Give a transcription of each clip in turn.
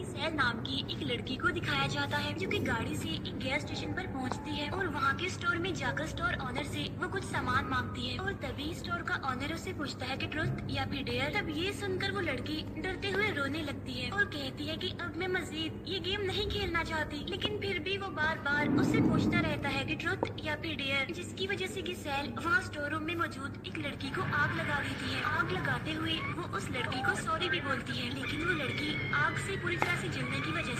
Gisele नाम की एक लड़की को दिखाया जाता है, जो कि गाड़ी से एक गैस स्टेशन पर पहुँचती है और वहाँ के स्टोर में जाकर स्टोर ऑनर से वो कुछ सामान मांगती है और तभी स्टोर का ऑनर उसे पूछता है कि, ट्रुथ या फिर डेयर तब ये सुनकर वो लड़की डरते हुए रोने लगती है और कहती है की, अब मैं मजीद ये गेम नहीं खेलना चाहती। लेकिन फिर भी वो बार बार उससे पूछता रहता है की, ट्रुथ या फिर डेयर जिसकी वजह से सैल वहाँ स्टोर रूम में मौजूद एक लड़की को आग लगा देती है। आग लगाते हुए वो उस लड़की को सॉरी भी बोलती है, लेकिन वो लड़की आग से पूरी तरह से जलने की वजह से मारी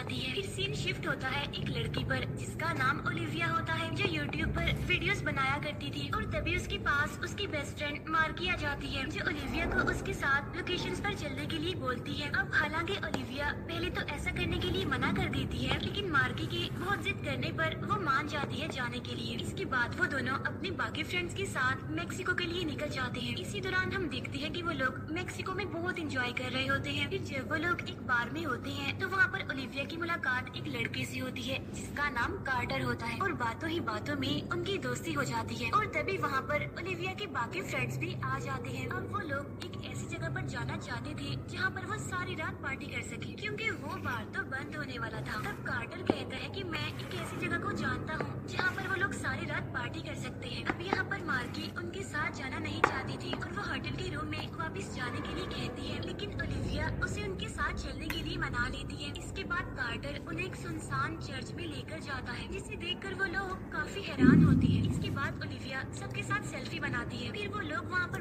जाती है। फिर सीन शिफ्ट होता है एक लड़की पर, जिसका नाम ओलिविया होता है, जो यूट्यूब पर वीडियोस बनाया करती थी और तभी उसके पास उसकी बेस्ट फ्रेंड मार्की आ जाती है, जो ओलिविया को उसके साथ लोकेशन पर चलने के लिए बोलती है। अब हालाँकि ओलिविया पहले तो ऐसा करने के लिए मना कर देती है, लेकिन मार्की की बहुत जिद करने पर वो मान जाती है जाने के लिए। इसके बाद वो दोनों अपने बाकी फ्रेंड्स के साथ मेक्सिको के लिए निकल जाते हैं। इसी दौरान हम देखते हैं कि वो लोग मेक्सिको में बहुत इंजॉय कर रहे होते हैं। फिर जब वो लोग एक बार में होते हैं तो वहाँ पर ओलिविया की मुलाकात एक लड़के से होती है, जिसका नाम कार्टर होता है और बातों ही बातों में उनकी दोस्ती हो जाती है और तभी वहाँ पर ओलिविया के बाकी फ्रेंड्स भी आ जाते हैं। अब वो लोग एक ऐसी जगह पर जाना चाहते थे, जहाँ पर वो सारी रात पार्टी कर सके। क्योंकि वो बार तो बंद होने वाला था। तब कार्टर कहता है कि मैं एक ऐसी जगह को जानता हूँ, जहाँ पर वो लोग सारी रात पार्टी कर सकते हैं। अब यहाँ पर मार्की उनके साथ जाना नहीं चाहती थी और वो होटल के रूम में वापस जाने के लिए कहती है। लेकिन ओलिविया उसे उनके साथ चलने के लिए मना लेती है। इसके बाद कार्टर उन्हें एक सुनसान चर्च में लेकर जाता है, जिसे देखकर वो लोग काफ़ी हैरान होती है। इसके बाद ओलिविया सबके साथ सेल्फी बनाती है। फिर वो लोग वहाँ पर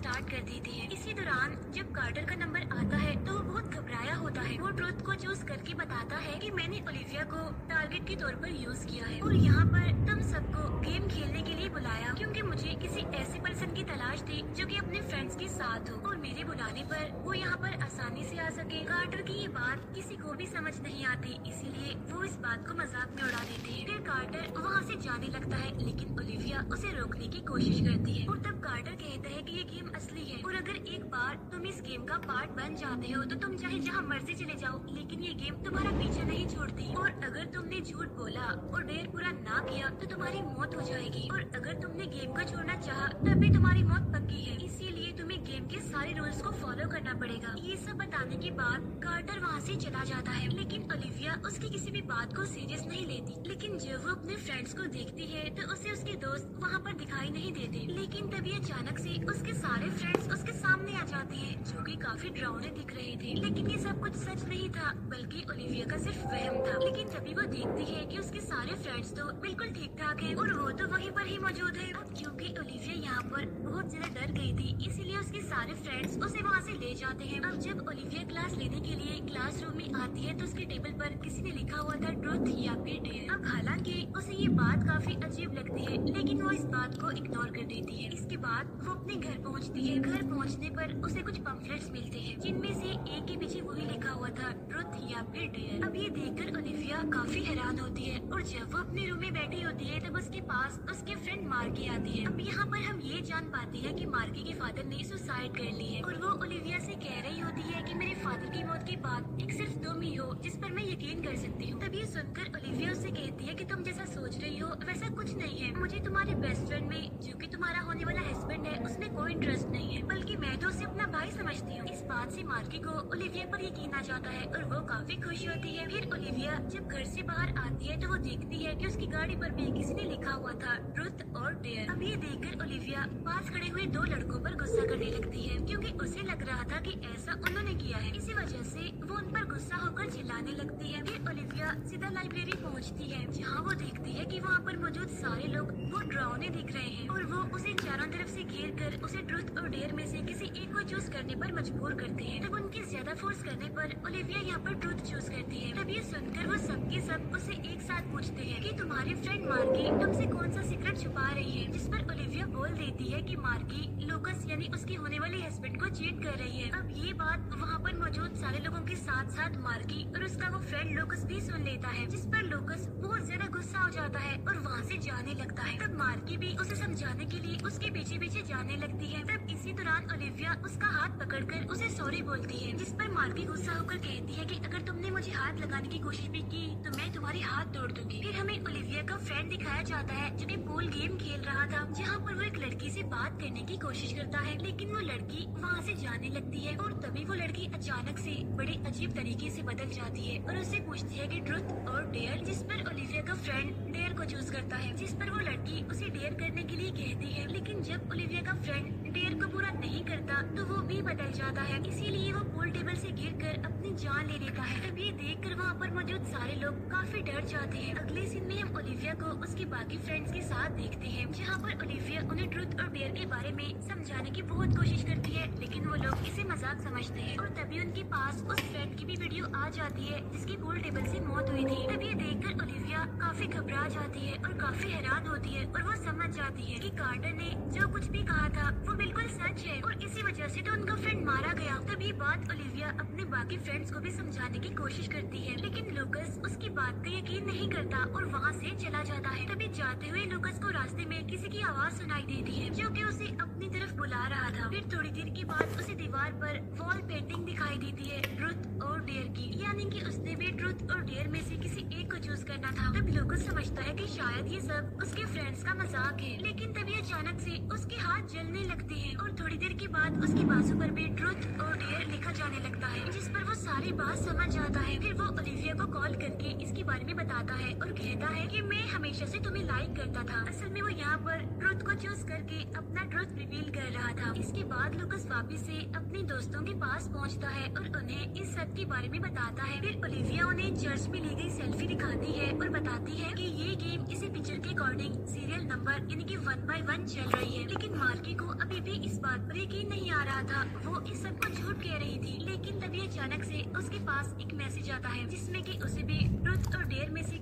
स्टार्ट कर देते हैं इसी दौरान जब कार्टर का नंबर आता है तो बहुत घबराया होता है। वो ट्रुथ को चूज़ करके बताता है कि मैंने ओलिविया को टारगेट के तौर पर यूज़ किया है। और यहाँ पर तुम सबको गेम खेलने के लिए बुलाया, क्योंकि मुझे किसी ऐसे पर्सन की तलाश थी जो कि अपने फ्रेंड्स के साथ हो। और मेरे बुलाने पर वो यहाँ पर आसानी से आ सके। कार्टर की ये बात किसी को भी समझ नहीं आती, इसीलिए वो इस बात को मज़ाक में उड़ा देते हैं। फिर कार्टर वहाँ से जाने लगता है, लेकिन ओलिविया उसे रोकने की कोशिश करती है। और तब कार्टर कहता है कि ये गेम असली है। और अगर एक बार तुम इस गेम का पार्ट बन जाते हो तो तुम चाहे जहाँ मर्ज़ी चले जाओ, लेकिन ये गेम तुम्हारा पीछा नहीं छोड़ती। और अगर तुमने झूठ बोला और डेर पूरा ना किया तो तुम्हारी मौत हो जाएगी। और अगर तुमने गेम का छोड़ना चाहा, तब भी तुम्हारी मौत पक्की है। इसीलिए तुम्हें गेम के सारे रूल्स को फॉलो करना पड़ेगा। ये सब बताने के बाद कार्टर वहाँ से चला जाता है। लेकिन ओलिविया उसकी किसी भी बात को सीरियस नहीं लेती। लेकिन जब वो अपने फ्रेंड्स को देखती है तो उसे उसके दोस्त वहाँ पर दिखाई नहीं देते। लेकिन तभी अचानक से उसके सारे फ्रेंड्स उसके सामने आ जाते हैं, जो कि काफ़ी डरावने दिख रहे थे। लेकिन ये सब कुछ सच नहीं था, बल्कि ओलिविया का सिर्फ़ वहम था। लेकिन तभी वो देखती है कि उसके सारे फ्रेंड्स तो बिल्कुल ठीक ठाक है, और वो तो वहीं पर ही मौजूद है, अब क्योंकि ओलिविया यहाँ पर बहुत ज़्यादा डर गई थी, इसलिए उसके सारे फ्रेंड्स उसे वहाँ से ले जाते हैं। अब जब ओलिविया क्लास लेने के लिए क्लासरूम में आती है तो उसके टेबल पर किसी ने लिखा हुआ था ट्रुथ या फिर डेयर अब हालाँकि उसे ये बात काफ़ी अजीब लगती है, लेकिन वो इस बात को इग्नोर कर देती है। इसके बाद वो अपने घर पहुँचती है। घर पहुँचने पर उसे कुछ पम्फलेट्स मिलते हैं, जिनमें से एक के पीछे वही लिखा हुआ था ट्रुथ या फिर डेयर अब ये देखकर ओलिविया काफ़ी हैरान होती है, और जब वो अपने रूम में बैठी होती है, तब उसके पास उसके फ्रेंड मार्की आती है। अब यहाँ पर हम ये जान पाते हैं कि मार्की के फादर ने सुसाइड कर ली है। और वो ओलिविया से कह रही होती है कि मेरे फादर की मौत के बाद एक सिर्फ़ तुम ही हो, जिस पर मैं यकीन कर सकती हूँ। ये सुनकर ओलिविया उससे कहती है कि तुम जैसा सोच रही हो, वैसा कुछ नहीं है। मुझे तुम्हारे बेस्ट फ्रेंड में, जो कि तुम्हारा होने वाला हस्बैंड है, उसमें कोई इंटरेस्ट नहीं है। बल्कि मैं तो उसे अपना भाई समझती हूँ। इस बात से मार्की को ओलिविया पर यकीन आ जाता है और वो काफ़ी खुश होती है। फिर ओलिविया जब घर से बाहर आती है तो वो देखती है कि उसकी गाड़ी पर भी किसी ने लिखा हुआ था ट्रुथ और डेयर अब ये देखकर ओलिविया पास खड़े हुए दो लड़कों पर गुस्सा करने लगती है, क्योंकि उसे लग रहा था कि ऐसा उन्होंने किया है। इसी वजह से वो उन पर गुस्सा होकर चिल्लाने लगती है। फिर ओलिविया सीधा लाइब्रेरी पहुँचती है, जहाँ वो देखती है कि वहाँ पर मौजूद सारे लोग वो डरावने दिख रहे हैं और वो उसे चारों तरफ़ से घेर कर उसे ट्रुथ और डेयर में से किसी एक को चूज़ करने पर मजबूर करते हैं। तब उनकी ज़्यादा फोर्स करने पर ओलिविया यहाँ पर ट्रुथ चूज़ करती है, तब ये सुनकर वो सबके सब उसे एक साथ पूछते हैं कि तुम्हारी फ्रेंड मार्की तुमसे कौन सा सीक्रेट छुपा रही है, जिस पर ओलिविया बोल देती है कि मार्की लोकस यानी उसके होने वाले हस्बैंड को चीट कर रही है। अब ये बात वहाँ पर मौजूद सारे लोगों के साथ साथ मार्की और उसका वो फ्रेंड लोकस भी सुन लेता है, जिस पर लोकस बहुत ज़्यादा गुस्सा हो जाता है और वहाँ से जाने लगता है। तब मार्की भी उसे समझाने के लिए उसके पीछे पीछे जाने लगती है। तब इसी दौरान ओलिविया उसका हाथ पकड़कर उसे सॉरी बोलती है, जिस पर मार्की गुस्सा होकर कहती है कि अगर तुमने मुझे हाथ लगाने की कोशिश भी की तो मैं तुम्हारी हाथ तोड़ दूँगी। फिर हमें ओलिविया का फ्रेंड दिखाया जाता है, जो की पूल गेम खेल रहा था, जहाँ पर वो एक लड़की से बात करने की कोशिश करता है, लेकिन वो लड़की वहाँ से जाने लगती है और तभी वो लड़की अचानक से बड़े अजीब तरीके से बदल जाती है और उससे पूछती है कि ट्रुथ और डेयर, जिस पर ओलिविया का फ्रेंड डेयर को चूज़ करता है, जिस पर वो लड़की उसे डेयर करने के लिए कहती है, लेकिन जब ओलिविया का फ्रेंड डेयर को पूरा नहीं करता तो वो भी बदल जाता है। इसीलिए वो पूल टेबल से गिरकर अपनी जान ले लेता है। तब ये देख कर वहाँ पर मौजूद सारे लोग काफ़ी डर जाते हैं। अगले सीन में हम ओलिविया को उसके बाकी फ्रेंड्स के साथ देखते हैं, जहाँ पर ओलिविया उन्हें ट्रुथ और डेयर के बारे में समझाने की बहुत कोशिश करती है, लेकिन वो लोग इसे मज़ाक समझते हैं और तभी उनके पास उस फ्रेंड की भी वीडियो आ जाती है, जिसकी पूल टेबल से मौत हुई थी। तब तभी देखकर ओलिविया काफ़ी घबरा जाती है और काफ़ी हैरान होती है और वो समझ जाती है कि कार्टर ने जो कुछ भी कहा था, वो बिल्कुल सच है। और इसी वजह से तो उनका फ्रेंड मारा गया। तभी बात ओलिविया अपने बाकी फ्रेंड्स को भी समझाने की कोशिश करती है। लेकिन लुकस उसकी बात का यकीन नहीं करता और वहाँ से चला जाता है। तभी जाते हुए लुकस को रास्ते में किसी की आवाज़ सुनाई देती है, जो कि उसे अपनी तरफ़ बुला रहा था। फिर थोड़ी देर के बाद उसे दीवार पर वॉल पेंटिंग दिखाई देती है ट्रुथ और डेयर की। यानी कि उसने भी ट्रुथ और डेयर में से किसी एक को चूज़ करना था। तब लुकस समझता है कि शायद ये सब उसके फ्रेंड्स का मज़ाक है। लेकिन तभी अचानक से उसके हाथ जलने लगते हैं और थोड़ी देर के बाद उसके बाजू पर भी ट्रुथ और डेयर लिखा जाने लगता है, जिस पर वो सारी बात समझ जाता है। फिर वो ओलिविया को कॉल करके इसके बारे में बताता है और कहता है की मैं हमेशा से तुम्हें लाइक करता था। असल में वो यहाँ पर ट्रुथ को चूज़ करके अपना ट्रुथ रिवील कर रहा था। इसके बाद लुकस वापिस से अपने दोस्तों के पास पहुँचता है और उन्हें इस सब के बारे में बताता है। फिर ओलिविया उन्हें चर्च में ली गई सेल्फी दिखाती है और बताती है कि ये गेम इसी पिक्चर के अकॉर्डिंग सीरियल नंबर यानी कि वन बाय वन चल रही है। लेकिन मार्की को अभी भी इस बात पर यकीन नहीं आ रहा था। वो इस सबको झूठ कह रही थी, लेकिन तभी अचानक से उसके पास एक मैसेज आता है, जिसमें कि उसे भी ट्रुथ और डेयर में से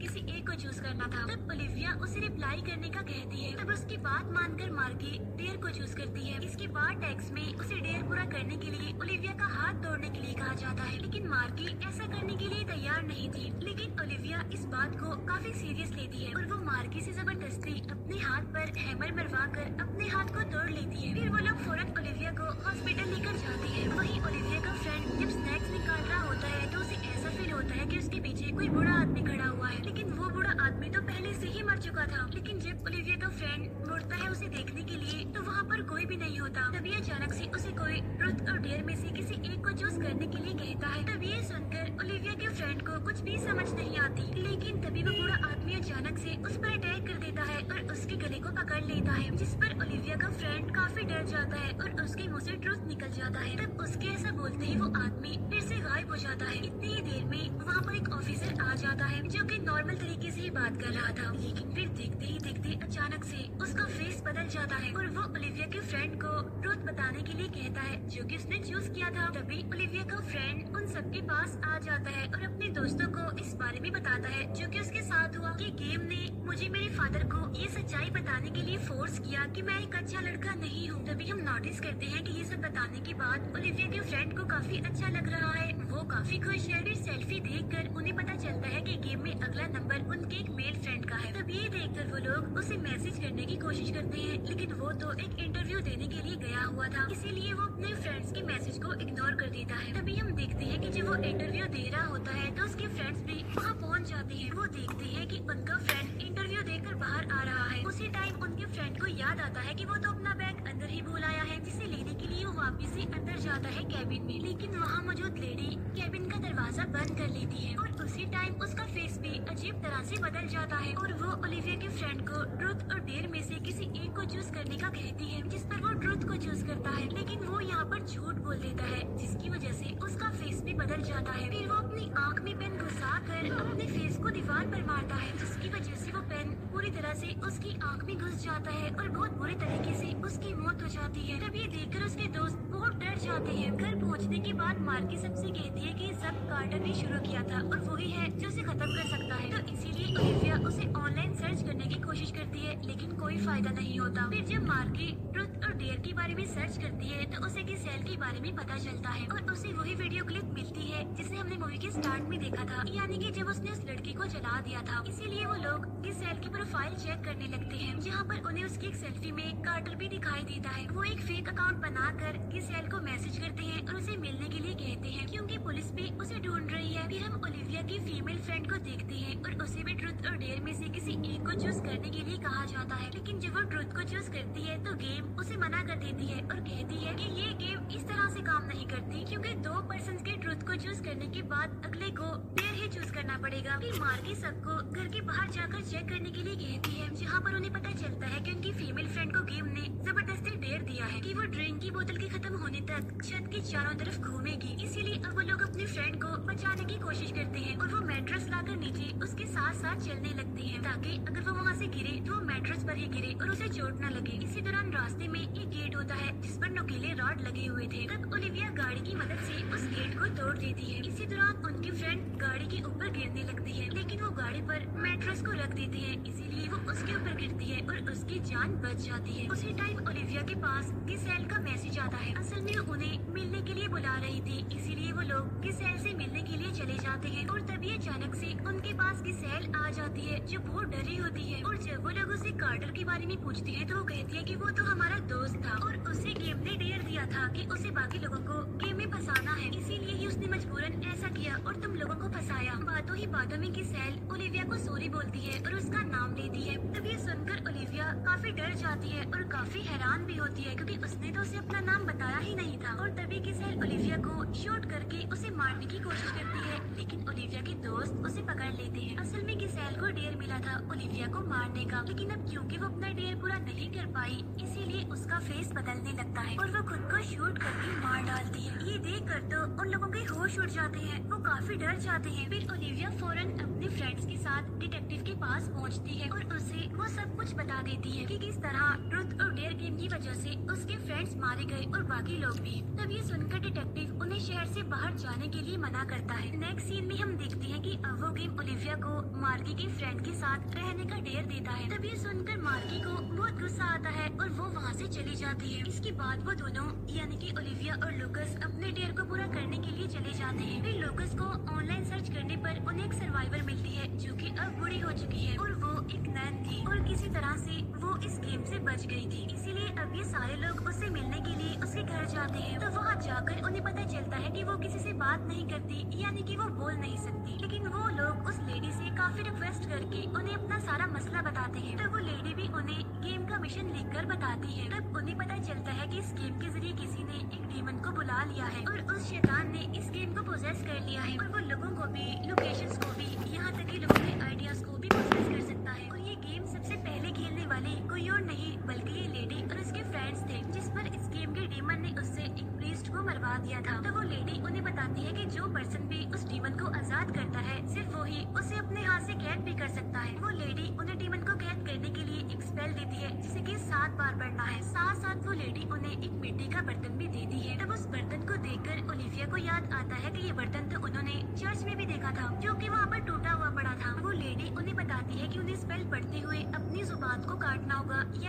करना था तब ओलिविया उसे रिप्लाई करने का कहती है। तब उसकी बात मानकर मार्की डेयर को चूज़ करती है। इसके बाद टैक्स में उसे डेयर पूरा करने के लिए ओलिविया का हाथ तोड़ने के लिए कहा जाता है। लेकिन मार्की ऐसा करने के लिए तैयार नहीं थी। लेकिन ओलिविया इस बात को काफ़ी सीरियस लेती है और वो मार्की से ज़बरदस्ती अपने हाथ पर हैमर मरवा कर अपने हाथ को तोड़ लेती है। फिर वो लोग फ़ौरन ओलिविया को हॉस्पिटल लेकर जाते हैं। वही ओलिविया का फ्रेंड जब स्नैक्स निकाल रहा होता है तो उसे ऐसा होता है कि उसके पीछे कोई बुरा आदमी खड़ा हुआ है। लेकिन वो बुरा आदमी तो पहले से ही मर चुका था। लेकिन जब ओलिविया का फ्रेंड मुड़ता है उसे देखने के लिए तो वहाँ पर कोई भी नहीं होता। तभी अचानक से उसे कोई ट्रुथ और डेयर में से किसी एक को चूज़ करने के लिए कहता है। तभी ये सुनकर ओलिविया के फ्रेंड को कुछ भी समझ नहीं आती। लेकिन तभी वो बुरा आदमी अचानक से उस पर अटैक कर देता है और उसके गले को पकड़ लेता है, जिस पर का फ्रेंड काफ़ी डर जाता है और उसके मुँह से ट्रुथ निकल जाता है। तब उसके ऐसा बोलते ही वो आदमी फिर से गायब हो जाता है। इतनी ही देर में वहाँ पर एक ऑफिसर आ जाता है जो कि नॉर्मल तरीके से ही बात कर रहा था। लेकिन फिर देखते ही देखते अचानक से उसका फेस बदल जाता है और वो ओलिविया के फ्रेंड को ट्रुथ बताने के लिए कहता है, जो कि उसने चूज़ किया था। तभी ओलिविया का फ्रेंड उन सबके पास आ जाता है और अपने दोस्तों को इस बारे में बताता है, जो कि मुझे मेरे फादर को ये सच्चाई बताने के लिए फोर्स किया कि मैं एक अच्छा लड़का नहीं हूँ। तभी हम नोटिस करते हैं कि ये सब बताने के बाद ओलिविया के फ्रेंड को काफ़ी अच्छा लग रहा है। वो काफ़ी खुश है फिर सेल्फी देखकर उन्हें पता चलता है कि गेम में अगला नंबर उनके एक मेल फ्रेंड का है। तब ये देखकर वो लोग उसे मैसेज करने की कोशिश करते हैं, लेकिन वो तो एक इंटरव्यू देने के लिए गया हुआ था। इसीलिए वो अपने फ्रेंड्स के मैसेज को इग्नोर कर देता है। तभी हम देखते हैं कि जब वो इंटरव्यू दे रहा होता है तो उसके फ्रेंड्स कि वो तो अपना बैग अंदर ही भूल आया है, जिसे लेने के लिए वो वापिस से अंदर जाता है कैबिन में। लेकिन वहाँ मौजूद लेडी कैबिन का दरवाज़ा बंद कर लेती है और उसी टाइम उसका फेस भी अजीब तरह से बदल जाता है और वो ओलिविया के फ्रेंड को ट्रुथ और डेयर में से किसी एक को चूज़ करने का कहती है, जिस पर वो ट्रुथ को चूज़ करता है। लेकिन वो यहाँ पर झूठ बोल देता है, जिसकी वजह से उसका फेस भी बदल जाता है। फिर वो अपनी आँख में पेन घुसा कर अपने फेस को दीवार पर मारता है जिसकी पेन पूरी तरह से उसकी आँख में घुस जाता है और बहुत बुरे तरीके से उसकी मौत हो जाती है। तब ये देखकर उसके दोस्त बहुत डर जाते हैं, घर पहुँचने के बाद मार्की सबसे कहती है कि सब कार्टर ने शुरू किया था और वही है जो उसे खत्म कर सकता है। तो इसीलिए ओलिविया उसे ऑनलाइन सर्च करने की कोशिश करती है, लेकिन कोई फ़ायदा नहीं होता। फिर जब मार्की ट्रुथ और डेयर के बारे में सर्च करती है तो उसे की सेल के बारे में पता चलता है और उसे वही वीडियो क्लिप मिलती है, जिसे हमने मूवी के स्टार्ट में देखा था। यानी कि जब उसने उस लड़की को जला दिया था। इसीलिए वो लोग इस सेल की प्रोफ़ाइल चेक करने लगते हैं। जहाँ पर उन्हें उसकी एक सेल्फी में एक कार्टर भी दिखाई देता है। वो एक फेक अकाउंट बनाकर गिसेल को मैसेज करते हैं और उसे मिलने के लिए कहते हैं। क्योंकि पुलिस भी उसे ढूंढ रही है। फिर हम ओलिविया की फीमेल फ्रेंड को देखते हैं और उसे भी ट्रुथ और डेयर में से किसी एक को चूज़ करने के लिए कहा जाता है। लेकिन जब वो ट्रुथ को चूज़ करती है तो गेम उसे मना कर देती है और कहती है की ये गेम इस तरह से काम नहीं करती, क्यूँकी दो पर्सन के ट्रुथ को चूज़ करने के बाद अगले करना पड़ेगा फिर मार्गी सबको घर के बाहर जाकर चेक करने के लिए कहती है जहाँ पर उन्हें पता चलता है कि उनकी फीमेल फ्रेंड को गेम ने ज़बरदस्ती डेर दिया है कि वो ड्रिंक की बोतल के खत्म होने तक छत के चारों तरफ़ घूमेगी। इसीलिए अब वो लोग अपने फ्रेंड को बचाने की कोशिश करते हैं और वो मेट्रेस लाकर नीचे उसके साथ साथ चलने लगते हैं, ताकि अगर वो वहाँ से गिरे तो वो मैट्रेस पर ही गिरे और उसे चोट न लगे। इसी दौरान रास्ते में एक गेट होता है, जिस पर नुकीले रॉड लगे हुए थे। तब ओलिविया गाड़ी की मदद से उस गेट को तोड़ देती है। इसी दौरान उनकी फ्रेंड गाड़ी के ऊपर गिरने लगती है, लेकिन वो गाड़ी पर मैट्रेस को रख देती है। इसीलिए वो उसके ऊपर गिरती है और उसकी जान बच जाती है। उसी टाइम ओलिविया के पास गिसेल का मैसेज आता है। असल में उन्हें मिलने के लिए बुला रही थी, इसीलिए वो लोग गिसेल से मिलने के लिए चले जाते हैं और तभी अचानक से उनके पास गिसेल आ जाती है। जो बहुत डरी होती है और जब वो लोग उसे कार्टर के बारे में पूछती है तो वो कहती है कि वो तो हमारा दोस्त था और उसे गेम ने डेयर दिया था कि उसे बाकी लोगों को गेम में फंसाना है। इसीलिए ही उसने मजबूरन ऐसा किया और तुम लोगों को फंसाया। बातों ही बातों में गिसेल ओलिविया को सोरी बोलती है और उसका नाम लेती है। तभी ये सुनकर ओलिविया काफ़ी डर जाती है और काफ़ी हैरान भी होती है क्योंकि उसने तो उसे अपना नाम बताया ही नहीं था। और तभी गिसेल ओलिविया को शूट करके उसे मारने की कोशिश करती है, लेकिन ओलिविया के दोस्त उसे पकड़ लेते हैं। असल में गिसेल को डेयर मिला था ओलिविया को मारने का। लेकिन अब क्योंकि वो अपना डेयर पूरा नहीं कर पाई, इसीलिए उसका फेस बदलने लगता है और वो खुद को शूट करके मार डालती है। ये देख कर तो उन लोगों के होश उड़ जाते हैं। वो काफ़ी डर जाते हैं। फिर ओलिविया फ़ौरन अपने फ्रेंड्स के साथ डिटेक्टिव के पास पहुँचती है और उसे वो सब कुछ बता देती है कि किस तरह ट्रुथ और डेयर गेम की वजह ऐसी उसके फ्रेंड्स मारे गए और बाकी लोग भी। तब ये सुनकर डिटेक्टिव उन्हें शहर से बाहर जाने के लिए मना करता है। नेक्स्ट सीन में हम देखते हैं कि अब वो गेम ओलिविया को मार्की के फ्रेंड के साथ रहने का डेयर देता है। ये सुनकर मार्की को बहुत गुस्सा आता है और वो वहाँ से चली जाती है। इसके बाद वो दोनों, यानी कि ओलिविया और लोकस, अपने डेयर को पूरा करने के लिए चले जाते हैं। फिर लोकस को ऑनलाइन सर्च करने पर उन्हें एक सर्वाइवर मिलती है, जो कि अब बूढ़ी हो चुकी है। और वो एक नैन थी। और किसी तरह से वो इस गेम से बच गई थी। इसीलिए अब ये सारे लोग उससे मिलने के लिए उसके घर जाते हैं। तो वहाँ जाकर उन्हें पता चलता है कि वो किसी से बात नहीं करती, यानी कि वो बोल नहीं सकती। लेकिन वो लोग उस लेडी से काफ़ी रिक्वेस्ट करके उन्हें अपना सारा मसला बताते हैं। तो वो लेडी भी उन्हें गेम का मिशन लिख कर बताती है। तब उन्हें पता चलता है कि इस गेम के ज़रिए किसी ने एक डीमन को बुला लिया है। और उस शैतान ने इस गेम को पोजेस कर लिया है। और वो लोगों को भी लोकेशंस को भी यहाँ तक कि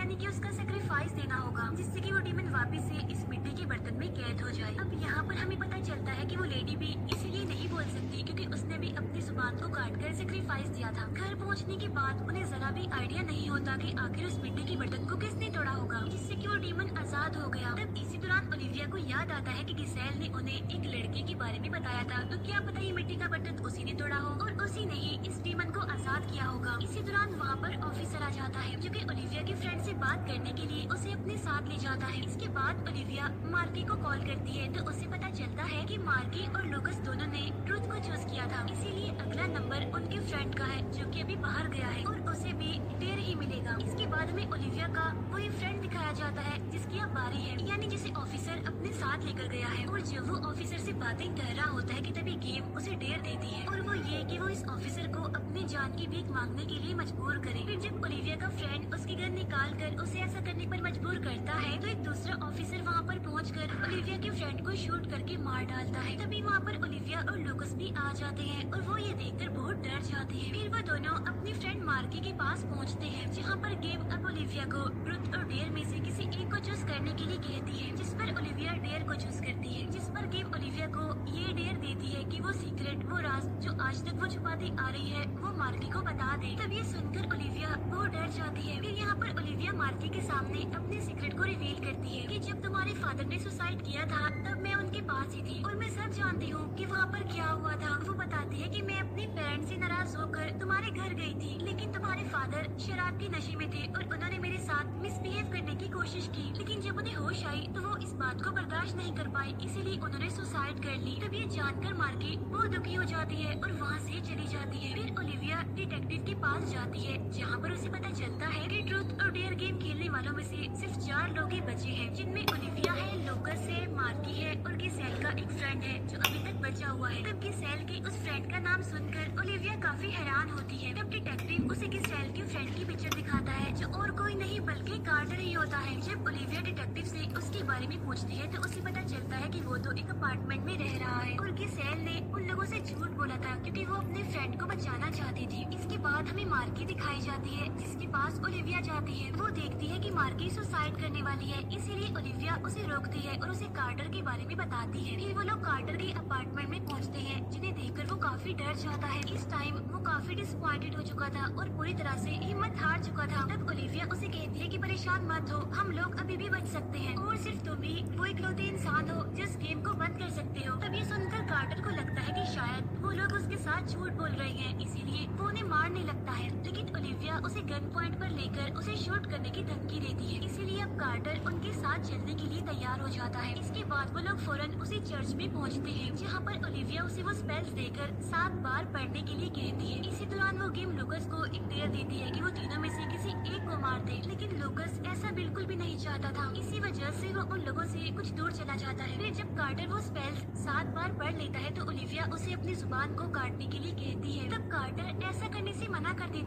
यानी कि उसका सेक्रीफाइस देना होगा, जिससे कि वो डीमन वापस से इस मिट्टी के बर्तन में कैद हो जाए। अब यहाँ पर हमें पता चलता है कि वो लेडी भी इसीलिए नहीं बोल सकती क्योंकि उसने भी अपनी ज़ुबान को काट कर सेक्रीफाइस दिया था। घर पहुँचने के बाद उन्हें जरा भी आइडिया नहीं होता कि आखिर उस मिट्टी के बर्तन को किसने तोड़ा होगा, जिससे कि वो डीमन आज़ाद हो गया। तब इसी दौरान ओलिविया को याद आता है कि गिसेल ने उन्हें एक लड़के के बारे में बताया था। तो क्या पता ये मिट्टी का बर्तन उसी ने तोड़ा हो और उसी ने ही इस डीमन को आज़ाद किया होगा। इसी दौरान वहाँ पर ऑफिसर आ जाता है, जो ओलिविया के फ्रेंड बात करने के लिए उसे अपने साथ ले जाता है। इसके बाद ओलिविया मार्की को कॉल करती है तो उसे पता चलता है कि मार्की और लोकस दोनों ने ट्रुथ को चूज़ किया था। इसीलिए अगला नंबर उनके फ्रेंड का है, जो कि अभी बाहर गया है, और उसे भी डेर ही मिलेगा। इसके बाद में ओलिविया का वही फ्रेंड दिखाया जाता है, जिसकी अब बारी है, यानी जिसे ऑफिसर अपने साथ लेकर गया है। और जब वो ऑफिसर से बातें कर रहा होता है कि तभी गेम उसे डेर देती है, और वो ये कि वो इस ऑफिसर को अपनी जान की भीख मांगने के लिए मजबूर करे। फिर जब ओलिविया का फ्रेंड उसके घर निकाल कर उसे ऐसा करने पर मजबूर करता है तो एक दूसरा ऑफिसर वहाँ पर पहुँच कर ओलिविया के फ्रेंड को शूट करके मार डालता है। तभी वहाँ पर ओलिविया और लुकस भी आ जाते हैं और वो ये देखकर बहुत डर जाते हैं। फिर वो दोनों अपनी फ्रेंड मार्की के पास पहुँचते हैं, जहाँ पर गेम अब ओलिविया को ट्रुथ और डेयर में से किसी एक को चूज़ करने के लिए कहती है, जिस पर ओलिविया डेयर को चूज़ करती है, जिस पर गेम ओलिविया को ये डेयर देती है कि वो सीक्रेट वो राज, जो आज तक वो छुपाती आ रही है, वो मार्की को बता दे। तब ये सुनकर ओलिविया बहुत डर जाती है। फिर यहाँ पर ओलिविया मार्की के सामने अपने सीक्रेट को रिवील करती है की जब तुम्हारे फादर ने सुसाइड किया था, तब मैं उनके पास ही थी, और मैं सब जानती हूँ की वहाँ पर क्या हुआ था, वो बताती है कि मैं अपने पेरेंट्स से नाराज़ होकर तुम्हारे घर गई थी, लेकिन तुम्हारे फादर शराब के नशे में थे और उन्होंने मेरे साथ मिसबिहेव करने की कोशिश की। लेकिन जब उन्हें होश आई तो वो इस बात को बर्दाश्त नहीं कर पाई इसीलिए उन्होंने सुसाइड कर ली। तब ये जानकर मार्की बहुत दुखी हो जाती है और वहाँ से चली जाती है। फिर ओलिविया डिटेक्टिव के पास जाती है, जहाँ पर उसे पता चलता है कि ट्रूथ और डेयर गेम खेलने वालों में से सिर्फ़ चार लोग ही बचे हैं, जिनमें ओलिविया है, लोकस है, मार्की है और गिसेल का एक फ्रेंड है, जो अभी तक बचा हुआ है। तब गिसेल के उस फ्रेंड का नाम सुनकर ओलिविया काफ़ी हैरान होती है। तब डिटेक्टिव उसे गिसेल के फ्रेंड की पिक्चर दिखाता है, जो और कोई नहीं, बल्कि कार्टर ही होता है। जब ओलिविया डिटेक्टिव से उसके बारे में पूछती है तो उसे पता चलता है कि वो तो एक अपार्टमेंट में रह रहा है। और गिसेल ने उन लोगों से झूठ बोला था, क्योंकि वो अपने फ्रेंड को बचाना चाहती थी। इसके बाद हमें मार्की दिखाई जाती है, जिसके पास ओलिविया जाती है। वो देखती है की मार्की सुसाइड करने वाली है, इसीलिए ओलिविया उसे रोकती है और उसे कार्टर के बारे में बताती है। फिर वो लोग कार्टर के अपार्टमेंट में पहुँचते हैं, जिन्हें देखकर वो काफ़ी डर जाता है। इस टाइम वो काफ़ी डिसअपॉइंटेड हो चुका था और पूरी तरह से हिम्मत हार चुका था। तब ओलिविया उसे कहती है कि परेशान मत हो, हम लोग अभी भी बच सकते हैं। और सिर्फ़ तुम ही वो इकलौते इंसान हो, जिस गेम को बंद कर सकते हो। तब ये सुनकर कार्टर को लगता है कि शायद वो लोग उसके साथ झूठ बोल रहे हैं, इसीलिए वो उन्हें मारने लगता है। लेकिन ओलिविया उसे गन पॉइंट पर लेकर उसे शूट करने की धमकी देती है। इसीलिए अब कार्टर उनके साथ चलने के लिए तैयार हो जाता है। इसके बाद वो लोग फ़ौरन उसी चर्च में पहुँचते हैं, जहाँ पर ओलिविया उसे वो स्पेल्स देकर सात बार पढ़ने के लिए कहती है। इसी दौरान वो गेम लुकस को डेयर देती है की वो तीनों में ऐसी किसी एक को मार दे। लेकिन लुकस ऐसा बिल्कुल भी नहीं चाहता था। इसी वजह से वो उन लोगों से कुछ दूर चला जाता है। फिर जब कार्टर वो स्पेल्स सात बार पढ़ लेता है तो ओलिविया उसे अपनी ज़ुबान को काटने के लिए कहती है। तब कार्टर ऐसा करने से मना कर देता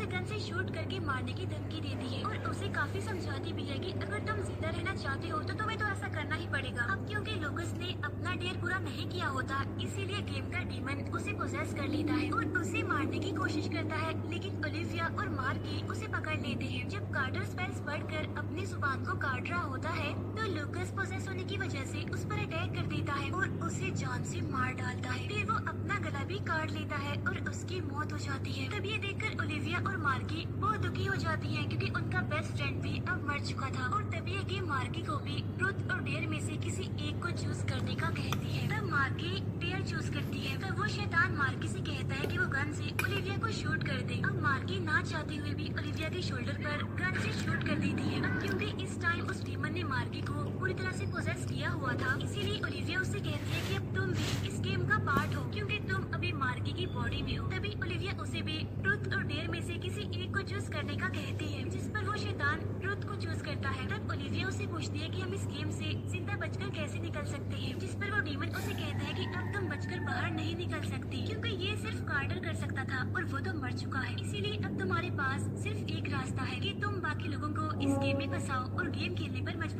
उसे गन से शूट करके मारने की धमकी देती है और उसे काफ़ी समझाती भी है कि अगर तुम ज़िंदा रहना चाहते हो तो तुम्हें तो ऐसा करना पड़ेगा। अब क्योंकि लोकस ने अपना डेयर पूरा नहीं किया होता, इसीलिए गेम का डीमन उसे पोजेस कर लेता है और उसे मारने की कोशिश करता है। लेकिन ओलिविया और मार्की उसे पकड़ लेते हैं। जब कार्टर स्पेल्स पढ़कर अपनी ज़ुबान को काट रहा होता है तो लुकस पोजेस होने की वजह से उस पर अटैक कर देता है और उसे जान से मार डालता है। फिर वो अपना गला भी काट लेता है और उसकी मौत हो जाती है। तब ये देखकर ओलिविया और मार्की बहुत दुखी हो जाती है क्योंकि उनका बेस्ट फ्रेंड भी अब मर चुका था और तभी ये गेम मार्की को भी ट्रुथ और डेयर में से किसी एक को चूज़ करने का कहती है। तब मार्की डेयर चूज़ करती है। तब वो शैतान मार्की से कहता है कि वो गन से ओलिविया को शूट कर दे। अब मार्की ना चाहते हुए भी ओलिविया के शोल्डर पर गन से शूट कर देती है। अब क्योंकि इस टाइम उस डीमन ने मार्की को पूरी तरह से पोजेस किया हुआ था, इसीलिए ओलिविया उससे कहती है कि अब तुम भी इस गेम का पार्ट हो। क्योंकि मार्की की बॉडी में हो। तभी ओलिविया उसे भी ट्रुथ और डेयर में से किसी एक को चूज़ करने का कहती है, जिस पर वो शैतान ट्रुथ को चूज़ करता है। तब ओलिविया उसे पूछती है कि हम इस गेम से ज़िंदा बचकर कैसे निकल सकते हैं, जिस पर वो डीमन उसे कहता है कि अब तुम बचकर बाहर नहीं निकल सकती, क्योंकि ये सिर्फ़ कार्टर कर सकता था और वो तो मर चुका है। इसीलिए अब तुम्हारे पास सिर्फ़ एक रास्ता है कि तुम बाकी लोगों को इस गेम में फंसाओ और गेम खेलने पर मजबूर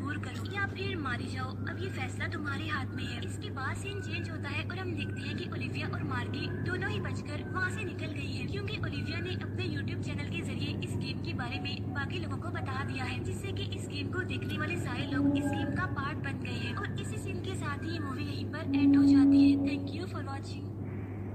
या फिर मारी जाओ। अब ये फैसला तुम्हारे हाथ में है। इसके बाद सीन चेंज होता है और हम देखते हैं कि ओलिविया और मार्की दोनों ही बचकर वहाँ से निकल गई है। क्योंकि ओलिविया ने अपने यूट्यूब चैनल के ज़रिए इस गेम के बारे में बाकी लोगों को बता दिया है, जिससे कि इस गेम को देखने वाले सारे लोग इस गेम का पार्ट बन गए हैं। और इसी सीन के साथ ही ये मूवी यहीं पर एंड